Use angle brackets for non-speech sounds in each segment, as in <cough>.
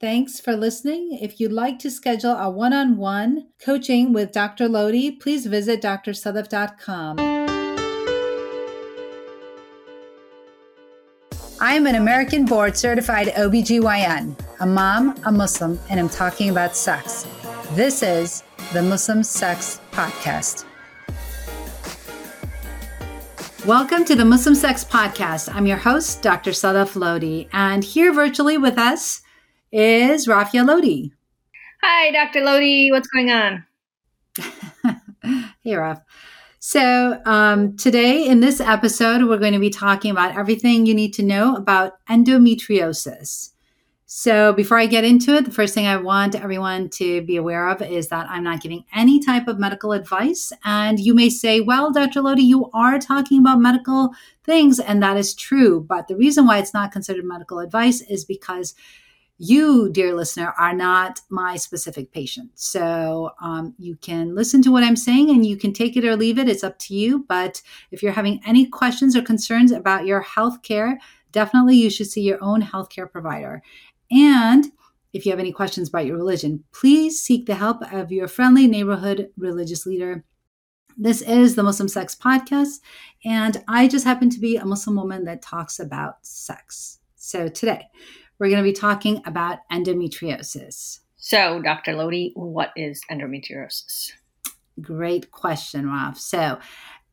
Thanks for listening. If you'd like to schedule a one on one coaching with Dr. Lodhi, please visit drsadaf.com. I am an American board certified OBGYN, a mom, a Muslim, and I'm talking about sex. This is the Muslim Sex Podcast. Welcome to the Muslim Sex Podcast. I'm your host, Dr. Sadaf Lodhi, and here virtually with us is Rafia Lodhi. Hi, Dr. Lodhi. What's going on? <laughs> hey, Raf. So, um, today in this episode, we're going to be talking about everything you need to know about endometriosis. So, before I get into it, the first thing I want everyone to be aware of is that I'm not giving any type of medical advice. And you may say, well, Dr. Lodhi, you are talking about medical things, and that is true. But the reason why it's not considered medical advice is because you, dear listener, are not my specific patient. So um, you can listen to what I'm saying and you can take it or leave it. It's up to you. But if you're having any questions or concerns about your health care, definitely you should see your own healthcare provider. And if you have any questions about your religion, please seek the help of your friendly neighborhood religious leader. This is the Muslim Sex Podcast, and I just happen to be a Muslim woman that talks about sex. So today, we're going to be talking about endometriosis. So, Dr. Lodhi, what is endometriosis? Great question, Raf. So,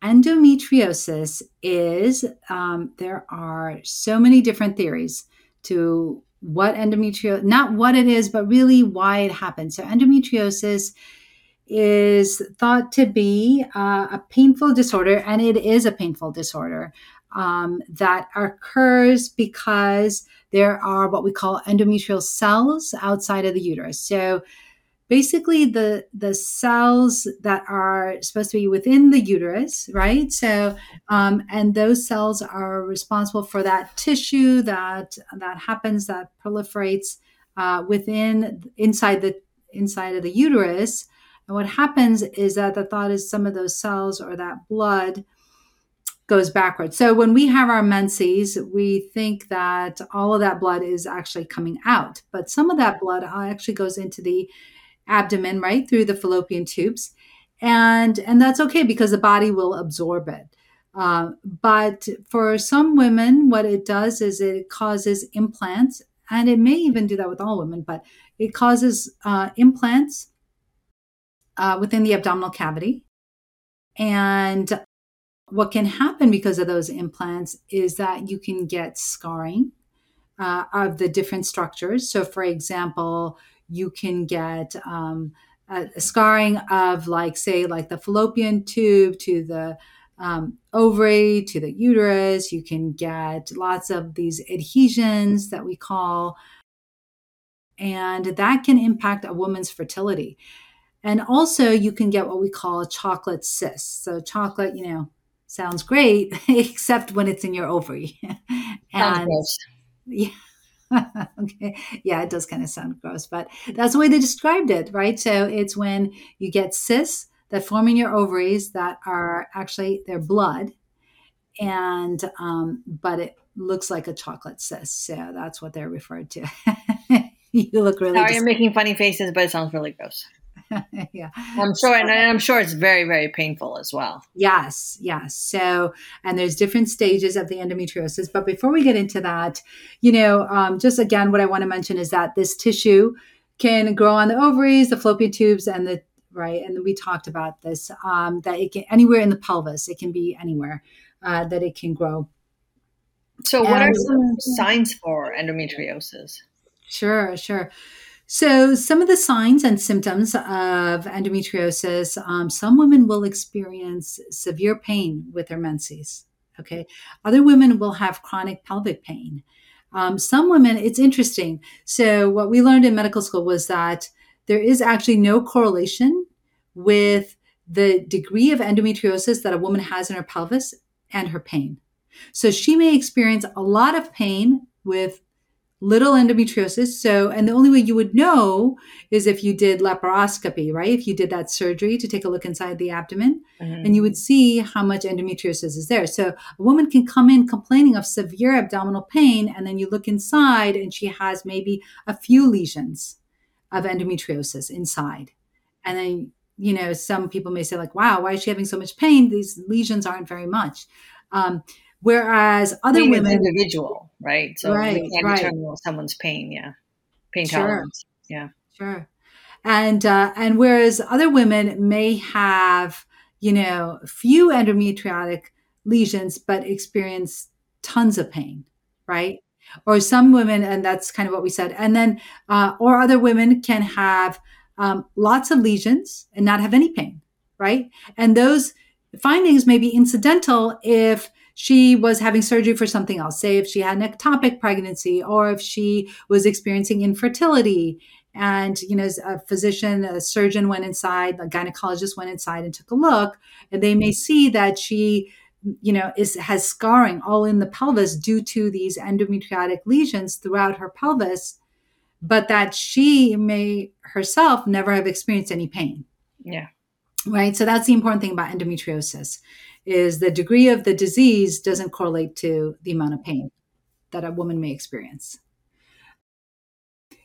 endometriosis is um, there are so many different theories to what endometriosis, not what it is, but really why it happens. So, endometriosis is thought to be uh, a painful disorder, and it is a painful disorder um, that occurs because there are what we call endometrial cells outside of the uterus. So basically the the cells that are supposed to be within the uterus right so um, and those cells are responsible for that tissue that that happens that proliferates uh, within inside the inside of the uterus and what happens is that the thought is some of those cells or that blood goes backwards. So when we have our menses, we think that all of that blood is actually coming out, but some of that blood actually goes into the abdomen, right through the fallopian tubes, and and that's okay because the body will absorb it. Uh, but for some women, what it does is it causes implants, and it may even do that with all women, but it causes uh, implants uh, within the abdominal cavity. And what can happen because of those implants is that you can get scarring uh, of the different structures. So, for example, you can get um, a, a, scarring of, like, say, like the fallopian tube to the um, ovary to the uterus. You can get lots of these adhesions that we call, and that can impact a woman's fertility. And also, you can get what we call chocolate cysts. So, chocolate, you know, sounds great, <laughs> except when it's in your ovary. <laughs> and yeah. <laughs> okay. Yeah, it does kind of sound gross, but that's the way they described it, right? So it's when you get cysts that form in your ovaries that are actually their blood, and um, but it looks like a chocolate cyst. So that's what they're referred to. you look really. Sorry, you're making funny faces, but it sounds really gross. <laughs> yeah. I'm sure, and I'm sure it's very, very painful as well. Yes, yes. So, and there's different stages of the endometriosis. But before we get into that, you know, um, just again, what I want to mention is that this tissue can grow on the ovaries, the fallopian tubes, and the right. And we talked about this um, that it can anywhere in the pelvis. It can be anywhere uh, that it can grow. So, what and, are some signs for endometriosis? Sure, sure. So, some of the signs and symptoms of endometriosis um, some women will experience severe pain with their menses. Okay. Other women will have chronic pelvic pain. Um, some women, it's interesting. So, what we learned in medical school was that there is actually no correlation with the degree of endometriosis that a woman has in her pelvis and her pain. So, she may experience a lot of pain with little endometriosis. So, and the only way you would know is if you did laparoscopy, right? If you did that surgery to take a look inside the abdomen, mm-hmm. and you would see how much endometriosis is there. So, a woman can come in complaining of severe abdominal pain, and then you look inside and she has maybe a few lesions of endometriosis inside. And then, you know, some people may say, like, wow, why is she having so much pain? These lesions aren't very much. Um, whereas other Being women individual right? So right, we can't right. determine someone's pain. Yeah, pain sure. tolerance. Yeah, sure. And uh, and whereas other women may have you know few endometriotic lesions but experience tons of pain, right? Or some women, and that's kind of what we said. And then, uh, or other women can have um, lots of lesions and not have any pain, right? And those findings may be incidental if she was having surgery for something else, say if she had an ectopic pregnancy or if she was experiencing infertility. And, you know, a physician, a surgeon went inside, a gynecologist went inside and took a look, and they may see that she, you know, is has scarring all in the pelvis due to these endometriotic lesions throughout her pelvis, but that she may herself never have experienced any pain. Yeah. Right. So that's the important thing about endometriosis is the degree of the disease doesn't correlate to the amount of pain that a woman may experience.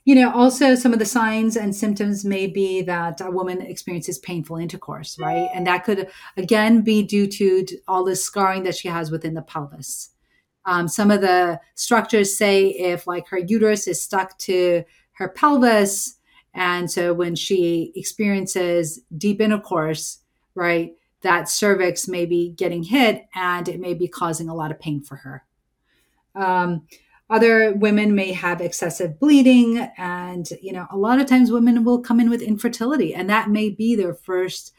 You know, also some of the signs and symptoms may be that a woman experiences painful intercourse, right? And that could again be due to all the scarring that she has within the pelvis. Um, some of the structures say if like her uterus is stuck to her pelvis, and so when she experiences deep intercourse, right, that cervix may be getting hit and it may be causing a lot of pain for her. Um, other women may have excessive bleeding and you know a lot of times women will come in with infertility and that may be their first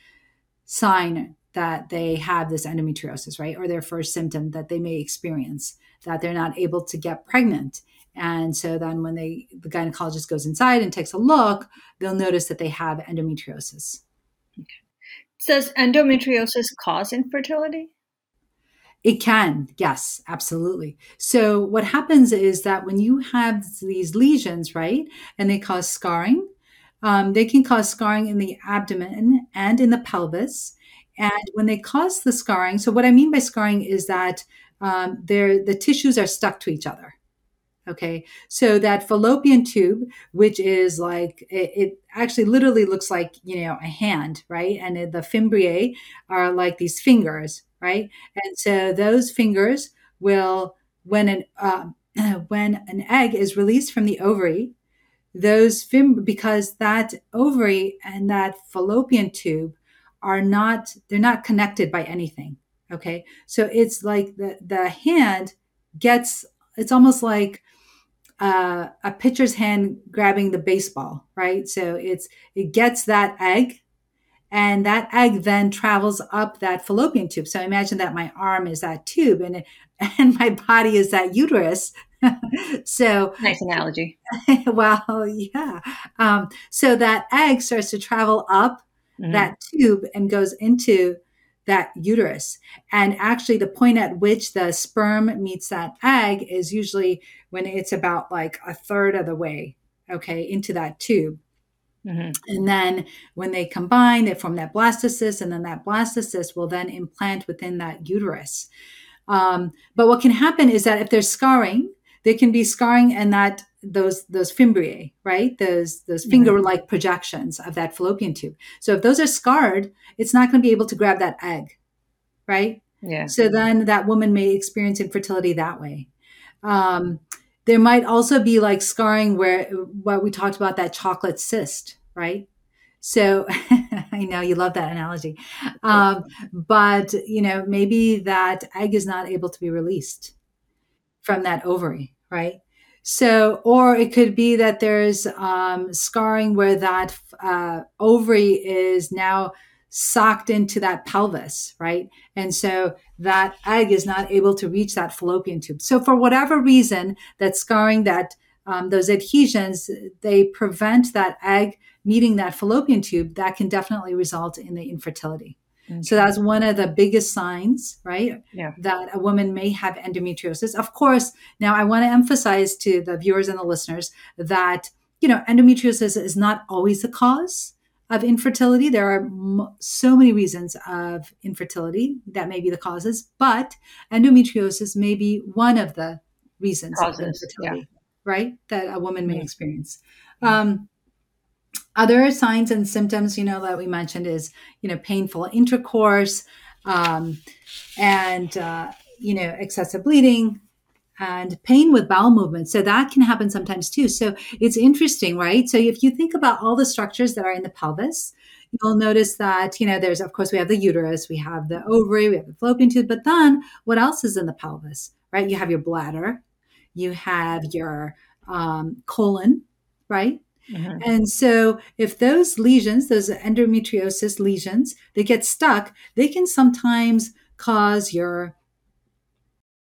sign that they have this endometriosis right or their first symptom that they may experience that they're not able to get pregnant and so then when they the gynecologist goes inside and takes a look they'll notice that they have endometriosis okay. Does endometriosis cause infertility? It can, yes, absolutely. So, what happens is that when you have these lesions, right, and they cause scarring, um, they can cause scarring in the abdomen and in the pelvis. And when they cause the scarring, so what I mean by scarring is that um, the tissues are stuck to each other. Okay. So that fallopian tube, which is like, it, it, actually literally looks like, you know, a hand, right? And the fimbriae are like these fingers, right? And so those fingers will, when an, uh, <clears throat> when an egg is released from the ovary, those fim, because that ovary and that fallopian tube are not, they're not connected by anything. Okay. So it's like the, the hand gets, it's almost like, uh, a pitcher's hand grabbing the baseball, right? So it's it gets that egg, and that egg then travels up that fallopian tube. So imagine that my arm is that tube, and it, <laughs> and my body is that uterus. <laughs> so nice analogy. <laughs> well, yeah. Um, so that egg starts to travel up mm-hmm. that tube and goes into that uterus. And actually, the point at which the sperm meets that egg is usually when it's about like a third of the way, okay, into that tube. Mm-hmm. And then when they combine, they form that blastocyst, and then that blastocyst will then implant within that uterus. Um, but what can happen is that if there's scarring, there can be scarring and that those those fimbriae, right? Those those finger-like projections of that fallopian tube. So if those are scarred, it's not going to be able to grab that egg, right? Yeah. So then that woman may experience infertility that way. Um, there might also be like scarring where what we talked about that chocolate cyst, right? So <laughs> I know you love that analogy, um, but you know maybe that egg is not able to be released from that ovary, right? So, or it could be that there's um, scarring where that uh, ovary is now socked into that pelvis, right? And so that egg is not able to reach that fallopian tube. So, for whatever reason, that scarring, that um, those adhesions, they prevent that egg meeting that fallopian tube. That can definitely result in the infertility. Okay. So that's one of the biggest signs, right? Yeah. That a woman may have endometriosis. Of course, now I want to emphasize to the viewers and the listeners that, you know, endometriosis is not always the cause of infertility. There are so many reasons of infertility that may be the causes, but endometriosis may be one of the reasons causes, of infertility, yeah. right? That a woman may mm-hmm. experience. Um, other signs and symptoms, you know, that we mentioned is, you know, painful intercourse, um, and uh, you know, excessive bleeding, and pain with bowel movements. So that can happen sometimes too. So it's interesting, right? So if you think about all the structures that are in the pelvis, you'll notice that, you know, there's, of course, we have the uterus, we have the ovary, we have the fallopian tube, but then what else is in the pelvis, right? You have your bladder, you have your um, colon, right? Mm-hmm. And so if those lesions, those endometriosis lesions, they get stuck, they can sometimes cause your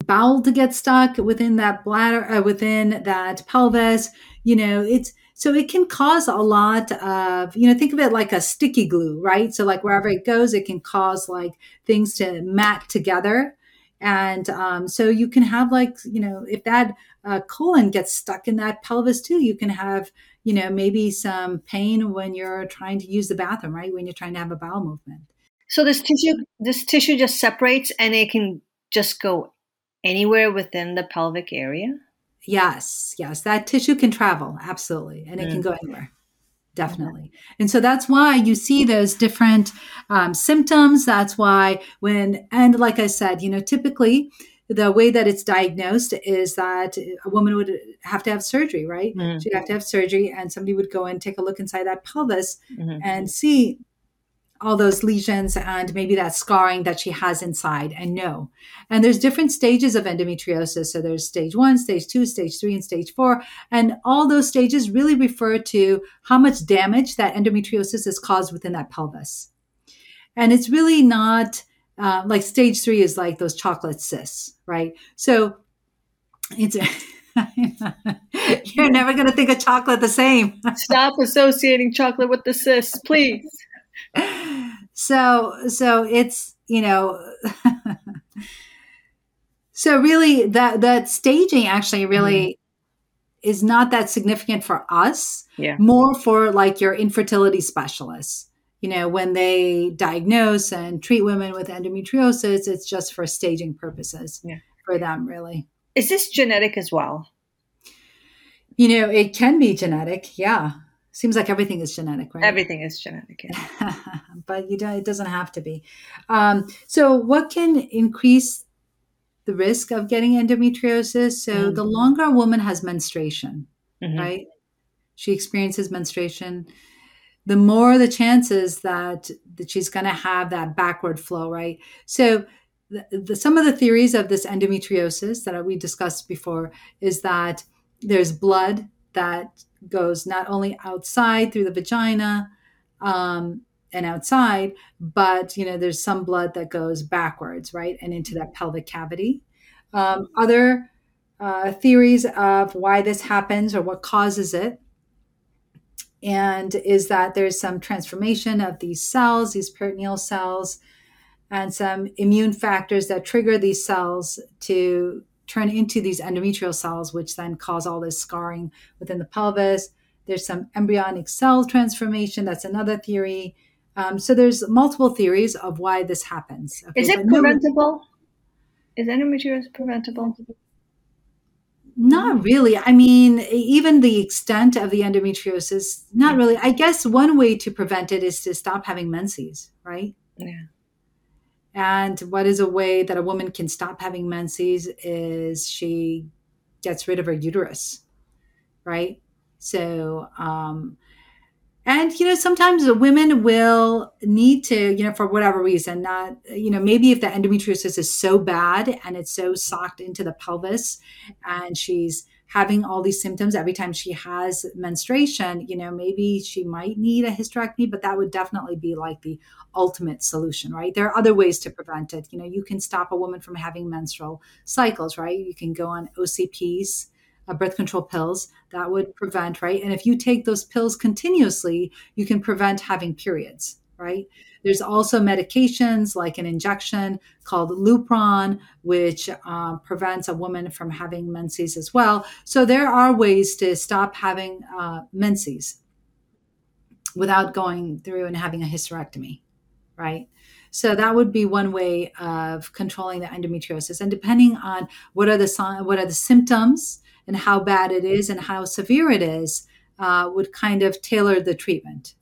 bowel to get stuck within that bladder, uh, within that pelvis. You know, it's so it can cause a lot of, you know, think of it like a sticky glue, right? So like wherever it goes, it can cause like things to mat together. And um, so you can have like, you know, if that uh, colon gets stuck in that pelvis too, you can have, you know, maybe some pain when you're trying to use the bathroom, right? When you're trying to have a bowel movement. So this tissue, this tissue just separates and it can just go anywhere within the pelvic area? Yes, yes. That tissue can travel, absolutely. And it mm. can go anywhere. Definitely. And so that's why you see those different um, symptoms. That's why when, and like I said, you know, typically the way that it's diagnosed is that a woman would have to have surgery, right? Mm. She'd have to have surgery, and somebody would go and take a look inside that pelvis mm-hmm. and see all those lesions and maybe that scarring that she has inside and no. And there's different stages of endometriosis. So there's stage one, stage two, stage three, and stage four. And all those stages really refer to how much damage that endometriosis has caused within that pelvis. And it's really not uh, like stage three is like those chocolate cysts, right? So it's. <laughs> You're never going to think of chocolate the same. <laughs> Stop associating chocolate with the cysts, please so so it's you know <laughs> so really that that staging actually really mm-hmm. is not that significant for us yeah more for like your infertility specialists you know when they diagnose and treat women with endometriosis it's just for staging purposes yeah. for them really is this genetic as well you know it can be genetic yeah Seems like everything is genetic, right? Everything is genetic, yeah. <laughs> but you don't, it doesn't have to be. Um, so, what can increase the risk of getting endometriosis? So, mm-hmm. the longer a woman has menstruation, mm-hmm. right? She experiences menstruation, the more the chances that that she's going to have that backward flow, right? So, the, the, some of the theories of this endometriosis that we discussed before is that there's blood that goes not only outside through the vagina um, and outside, but you know there's some blood that goes backwards, right, and into that pelvic cavity. Um, other uh, theories of why this happens or what causes it, and is that there's some transformation of these cells, these peritoneal cells, and some immune factors that trigger these cells to turn into these endometrial cells, which then cause all this scarring within the pelvis. There's some embryonic cell transformation. That's another theory. Um, so there's multiple theories of why this happens. Okay, Is it preventable? No, Is endometriosis preventable? Not really. I mean, even the extent of the endometriosis, not really. I guess one way to prevent it is to stop having menses, right? Yeah. And what is a way that a woman can stop having menses is she gets rid of her uterus, right? So, um, and you know, sometimes women will need to, you know, for whatever reason, not, you know, maybe if the endometriosis is so bad and it's so socked into the pelvis, and she's having all these symptoms every time she has menstruation, you know, maybe she might need a hysterectomy, but that would definitely be like the ultimate solution, right? There are other ways to prevent it. You know, you can stop a woman from having menstrual cycles, right? You can go on OCPs, uh, birth control pills that would prevent, right? And if you take those pills continuously, you can prevent having periods, right? There's also medications like an injection called Lupron, which uh, prevents a woman from having menses as well. So there are ways to stop having uh, menses without going through and having a hysterectomy, right? So that would be one way of controlling the endometriosis. And depending on what are the what are the symptoms and how bad it is and how severe it is, uh, would kind of tailor the treatment.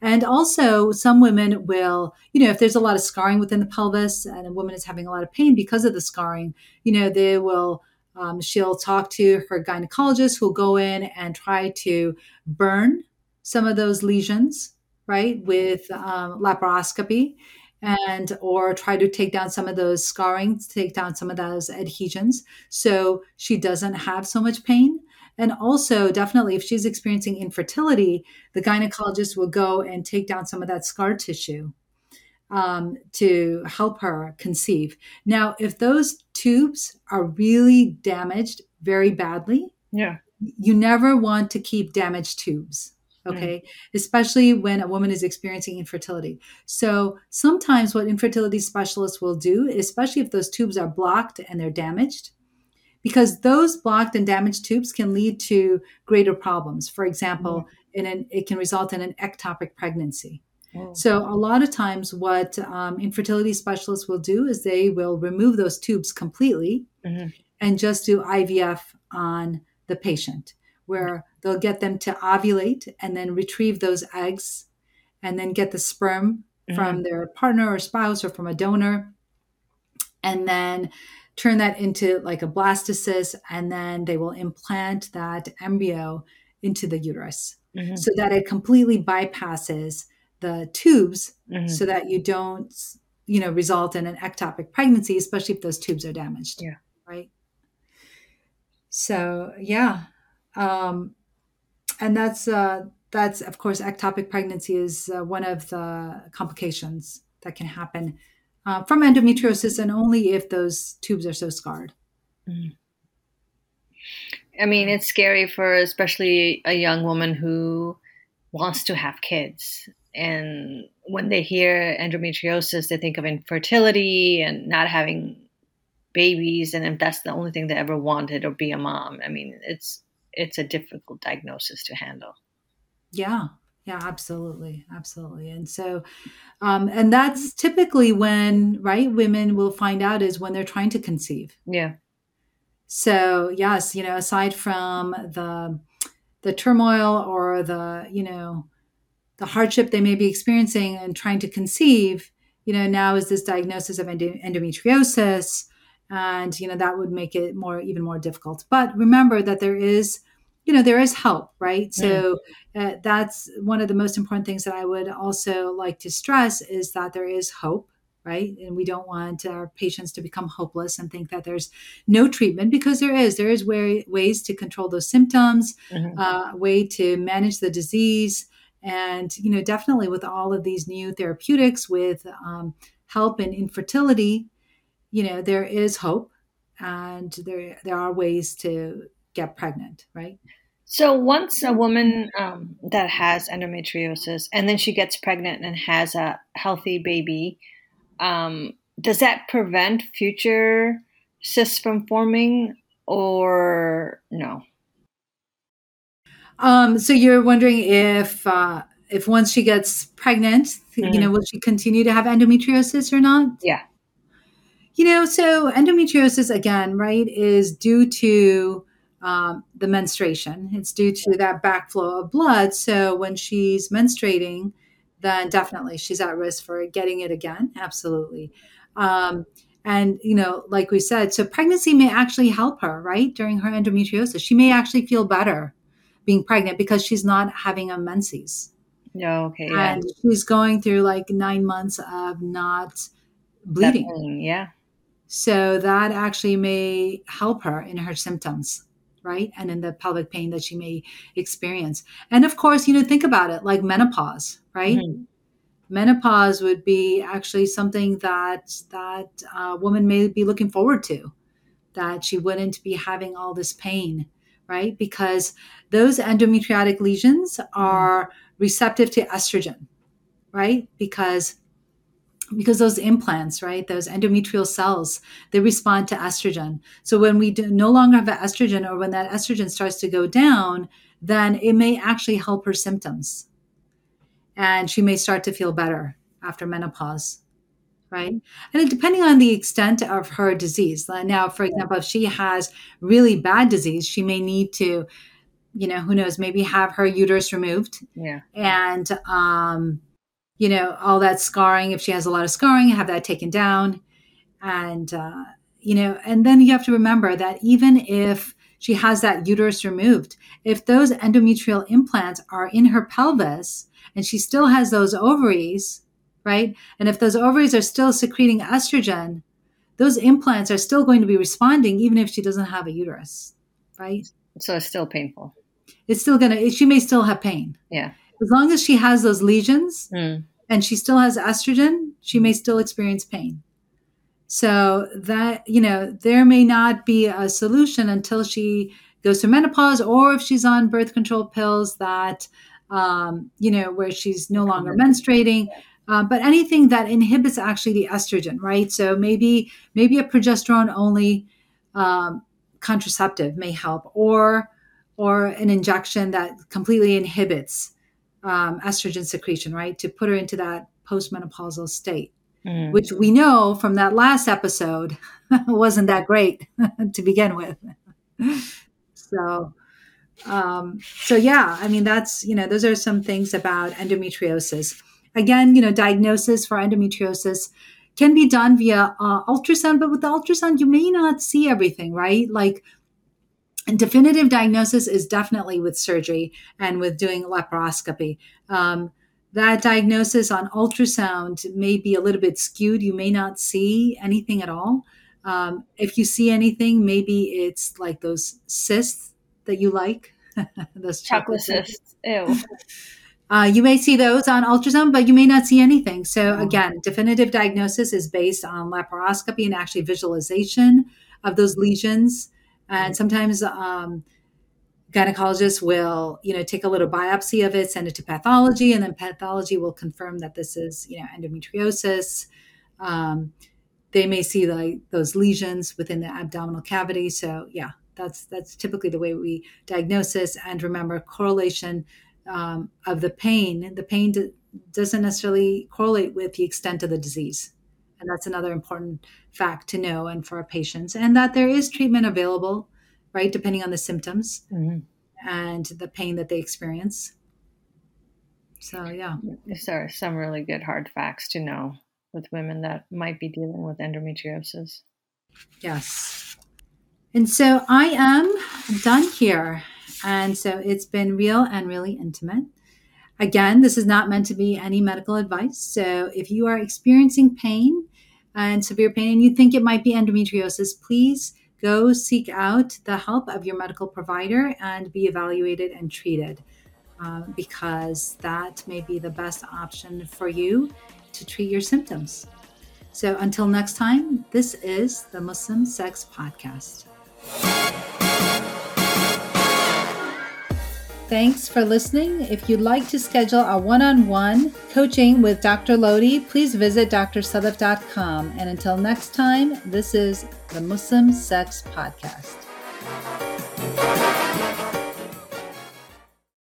And also, some women will, you know, if there's a lot of scarring within the pelvis and a woman is having a lot of pain because of the scarring, you know, they will, um, she'll talk to her gynecologist who'll go in and try to burn some of those lesions, right, with um, laparoscopy and or try to take down some of those scarring take down some of those adhesions. So she doesn't have so much pain. And also definitely if she's experiencing infertility the gynecologist will go and take down some of that scar tissue um, to help her conceive. Now if those tubes are really damaged very badly yeah. you never want to keep damaged tubes. Okay? Especially when a woman is experiencing infertility. So sometimes what infertility specialists will do especially if those tubes are blocked and they're damaged because those blocked and damaged tubes can lead to greater problems. For example mm. in an, it can result in an ectopic pregnancy. So a lot of times what um, infertility specialists will do is they will remove those tubes completely mm-hmm. and just do ivf on the patient where they'll get them to ovulate and then retrieve those eggs and then get the sperm mm-hmm. from their partner or spouse or from a donor and then turn that into like a blastocyst and then they will implant that embryo into the uterus mm-hmm. so that it completely bypasses the tubes mm-hmm. so that you don't you know result in an ectopic pregnancy especially if those tubes are damaged yeah right so yeah um, and that's uh, that's of course ectopic pregnancy is uh, one of the complications that can happen uh, from endometriosis, and only if those tubes are so scarred. Mm. I mean, it's scary for especially a young woman who wants to have kids. And when they hear endometriosis, they think of infertility and not having babies. And if that's the only thing they ever wanted or be a mom, I mean, it's it's a difficult diagnosis to handle. Yeah, yeah, absolutely, absolutely. And so, um, and that's typically when right women will find out is when they're trying to conceive. Yeah. So yes, you know, aside from the the turmoil or the you know the hardship they may be experiencing and trying to conceive, you know, now is this diagnosis of endometriosis and you know that would make it more even more difficult. But remember that there is you know there is help right? So uh, that's one of the most important things that i would also like to stress is that there is hope right? And we don't want our patients to become hopeless and think that there's no treatment because there is. There is way, ways to control those symptoms mm-hmm. uh, a way to manage the disease. And you know definitely with all of these new therapeutics with um, help in infertility you know there is hope and there there are ways to get pregnant right? So once a woman um, that has endometriosis and then she gets pregnant and has a healthy baby um, does that prevent future cysts from forming or no? Um, so you're wondering if uh, if once she gets pregnant mm-hmm. you know will she continue to have endometriosis or not? Yeah you know, so endometriosis, again, right, is due to um, the menstruation. It's due to that backflow of blood. So when she's menstruating, then definitely she's at risk for getting it again. Absolutely. Um, and, you know, like we said, so pregnancy may actually help her, right, during her endometriosis. She may actually feel better being pregnant because she's not having a menses. No, okay. Yeah. And she's going through like nine months of not bleeding. Definitely, yeah. So that actually may help her in her symptoms, right? And in the pelvic pain that she may experience. And of course, you know, think about it like menopause, right? Mm-hmm. Menopause would be actually something that that uh, woman may be looking forward to, that she wouldn't be having all this pain, right? Because those endometriotic lesions are receptive to estrogen. right? Because because those implants, right, those endometrial cells, they respond to estrogen. So when we do, no longer have estrogen, or when that estrogen starts to go down, then it may actually help her symptoms, and she may start to feel better after menopause right? And depending on the extent of her disease. Now, for example, if she has really bad disease, she may need to, you know, who knows, maybe have her uterus removed. Yeah. And, um, you know, all that scarring, if she has a lot of scarring, have that taken down. And, uh, you know, and then you have to remember that even if she has that uterus removed, if those endometrial implants are in her pelvis and she still has those ovaries, right? And if those ovaries are still secreting estrogen, those implants are still going to be responding even if she doesn't have a uterus, right? So it's still painful. It's still going to, she may still have pain. Yeah. As long as she has those lesions Mm. And she still has estrogen, she may still experience pain. So that, you know, there may not be a solution until she goes through menopause or if she's on birth control pills that, um, you know, where she's no longer menstruating. Um, but anything that inhibits actually the estrogen, right? So maybe maybe a progesterone only um, contraceptive may help, or or an injection that completely inhibits um, estrogen secretion, right? To put her into that postmenopausal state, Mm. which we know from that last episode <laughs> wasn't that great <laughs> to begin with. <laughs> so, um, so yeah, I mean that's you know those are some things about endometriosis. Again, you know, diagnosis for endometriosis can be done via uh, ultrasound, but with the ultrasound, you may not see everything, right? Like and definitive diagnosis is definitely with surgery and with doing laparoscopy. Um, that diagnosis on ultrasound may be a little bit skewed. You may not see anything at all. Um, if you see anything, maybe it's like those cysts that you like, <laughs> those Chocolate cysts. Ew. <laughs> Uh, you may see those on ultrasound, but you may not see anything. So, Oh. again, definitive diagnosis is based on laparoscopy and actually visualization of those lesions. And sometimes um, gynecologists will, you know, take a little biopsy of it, send it to pathology, and then pathology will confirm that this is, you know, endometriosis. Um, they may see like those lesions within the abdominal cavity. So, yeah, that's that's typically the way we diagnose this. And remember, correlation um, of the pain. The pain d- doesn't necessarily correlate with the extent of the disease. And that's another important fact to know and for our patients. And that there is treatment available, right, depending on the symptoms Mhm. and the pain that they experience. So, yeah. These are some really good hard facts to know with women that might be dealing with endometriosis. Yes. And so I am done here. And so it's been real and really intimate. Again, this is not meant to be any medical advice. So if you are experiencing pain and severe pain and you think it might be endometriosis, please go seek out the help of your medical provider and be evaluated and treated um, because that may be the best option for you to treat your symptoms. So until next time, this is the Muslim Sex Podcast. Thanks for listening. If you'd like to schedule a one on one coaching with Dr. Lodhi, please visit drsadaf.com. And until next time, this is the Muslim Sex Podcast.